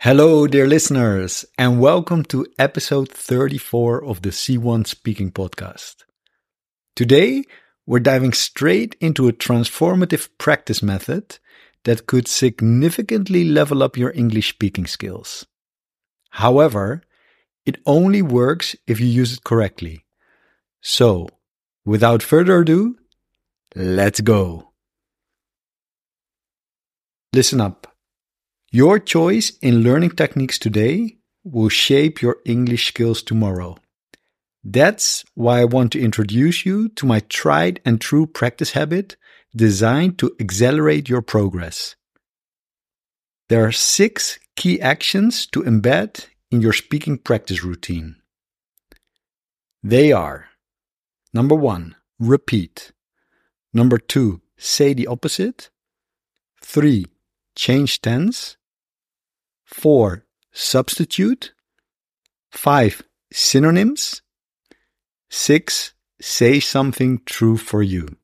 Hello, dear listeners, and welcome to episode 34 of the C1 Speaking Podcast. Today, we're diving straight into a transformative practice method that could significantly level up your English speaking skills. However, it only works if you use it correctly. So, without further ado, let's go. Listen up. Your choice in learning techniques today will shape your English skills tomorrow. That's why I want to introduce you to my tried and true practice habit designed to accelerate your progress. There are six key actions to embed in your speaking practice routine. They are number one, repeat. Number two, say the opposite. Three, change tense. 4. Substitute. 5. Synonyms. 6. Say something true for you.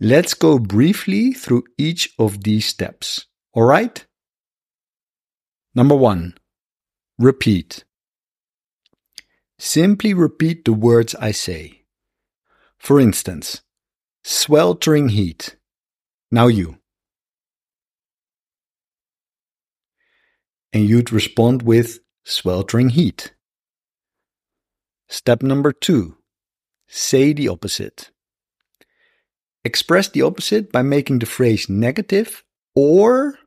Let's go briefly through each of these steps. All right? Number 1. Repeat. Simply repeat the words I say. For instance, sweltering heat. Now you. And you'd respond with sweltering heat. Step number two say the opposite. Express the opposite by making the phrase negative or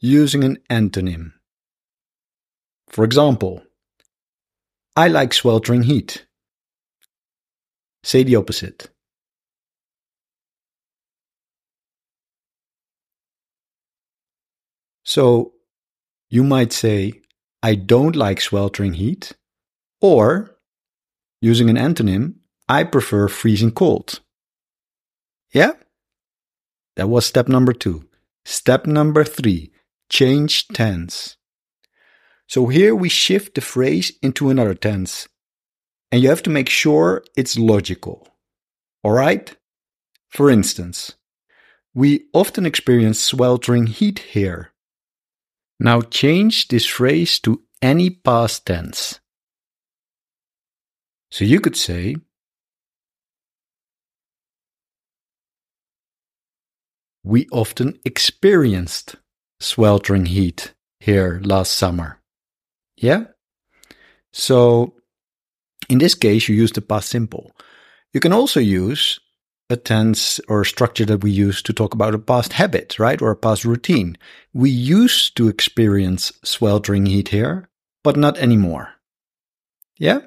using an antonym. For example, I like sweltering heat. Say the opposite. So, you might say, I don't like sweltering heat, or, using an antonym, I prefer freezing cold. Yeah? That was step number two. Step number three, change tense. So here we shift the phrase into another tense. And you have to make sure it's logical. Alright? For instance, we often experience sweltering heat here. Now change this phrase to any past tense. So you could say, We often experienced sweltering heat here last summer. Yeah? So in this case, you use the past simple. You can also use a tense or structure that we use to talk about a past habit, right? Or a past routine. We used to experience sweltering heat here, but not anymore. Yeah?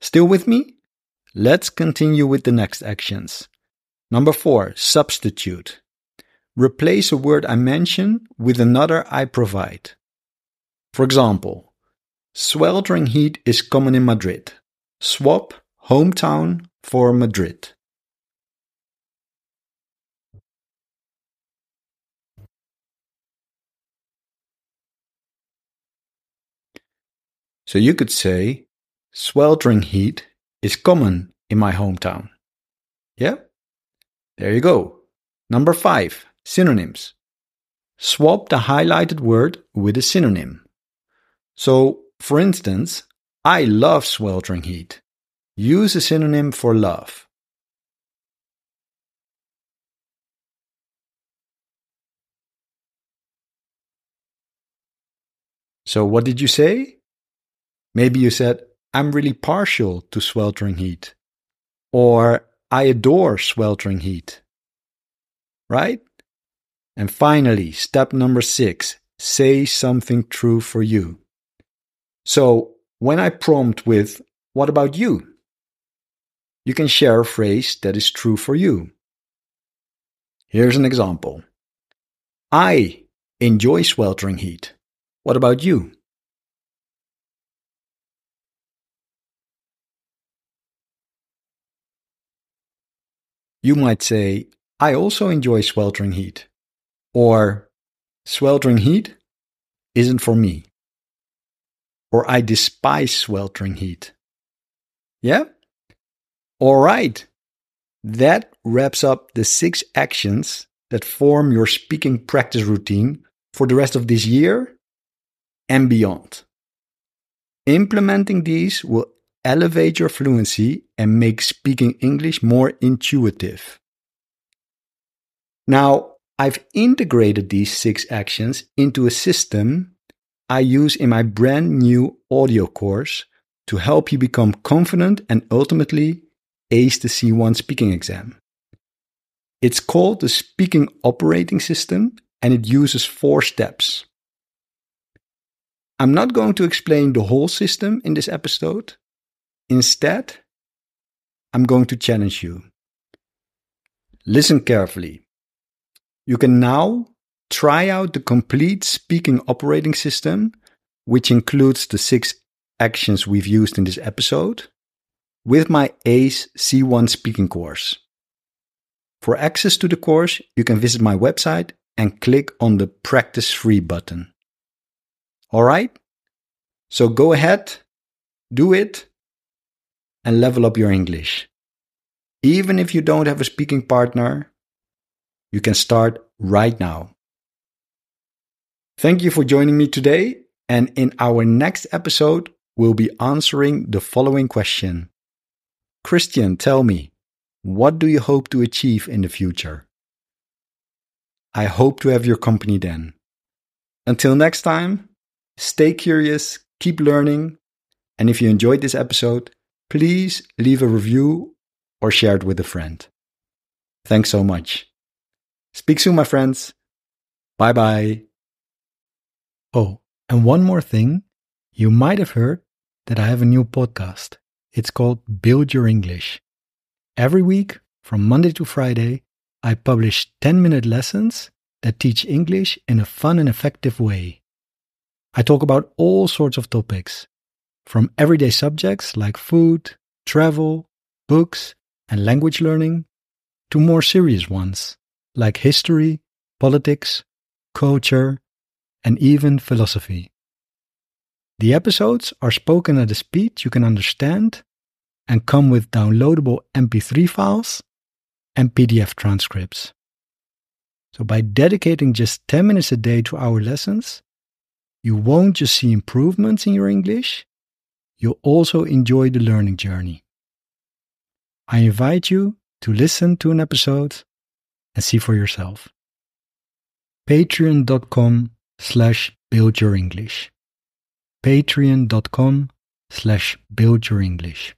Still with me? Let's continue with the next actions. Number four, substitute. Replace a word I mention with another I provide. For example, sweltering heat is common in Madrid. Swap hometown for Madrid. So you could say, sweltering heat is common in my hometown. Yeah? There you go. Number five, synonyms. Swap the highlighted word with a synonym. So, for instance, I love sweltering heat. Use a synonym for love. So, what did you say? Maybe you said, I'm really partial to sweltering heat. Or I adore sweltering heat. Right? And finally, step number six say something true for you. So when I prompt with, What about you? you can share a phrase that is true for you. Here's an example I enjoy sweltering heat. What about you? You might say, I also enjoy sweltering heat. Or, sweltering heat isn't for me. Or, I despise sweltering heat. Yeah? All right. That wraps up the six actions that form your speaking practice routine for the rest of this year and beyond. Implementing these will elevate your fluency and make speaking English more intuitive. Now, I've integrated these six actions into a system I use in my brand new audio course to help you become confident and ultimately ace the C1 speaking exam. It's called the Speaking Operating System and it uses four steps. I'm not going to explain the whole system in this episode. Instead, I'm going to challenge you. Listen carefully. You can now try out the complete speaking operating system, which includes the six actions we've used in this episode, with my ACE C1 speaking course. For access to the course, you can visit my website and click on the Practice Free button. All right? So go ahead, do it, and level up your English. Even if you don't have a speaking partner, you can start right now. Thank you for joining me today. And in our next episode, we'll be answering the following question Kristian, tell me, what do you hope to achieve in the future? I hope to have your company then. Until next time, stay curious, keep learning, and if you enjoyed this episode, please leave a review or share it with a friend. Thanks so much. Speak soon, my friends. Bye bye. Oh, and one more thing. You might have heard that I have a new podcast. It's called Build Your English. Every week, from Monday to Friday, I publish 10 minute lessons that teach English in a fun and effective way. I talk about all sorts of topics, from everyday subjects like food, travel, books, and language learning, to more serious ones like history, politics, culture, and even philosophy. The episodes are spoken at a speed you can understand and come with downloadable MP3 files and PDF transcripts. So, by dedicating just 10 minutes a day to our lessons, you won't just see improvements in your English, you'll also enjoy the learning journey. I invite you to listen to an episode and see for yourself. Patreon.com slash build your English. Patreon.com slash build your English.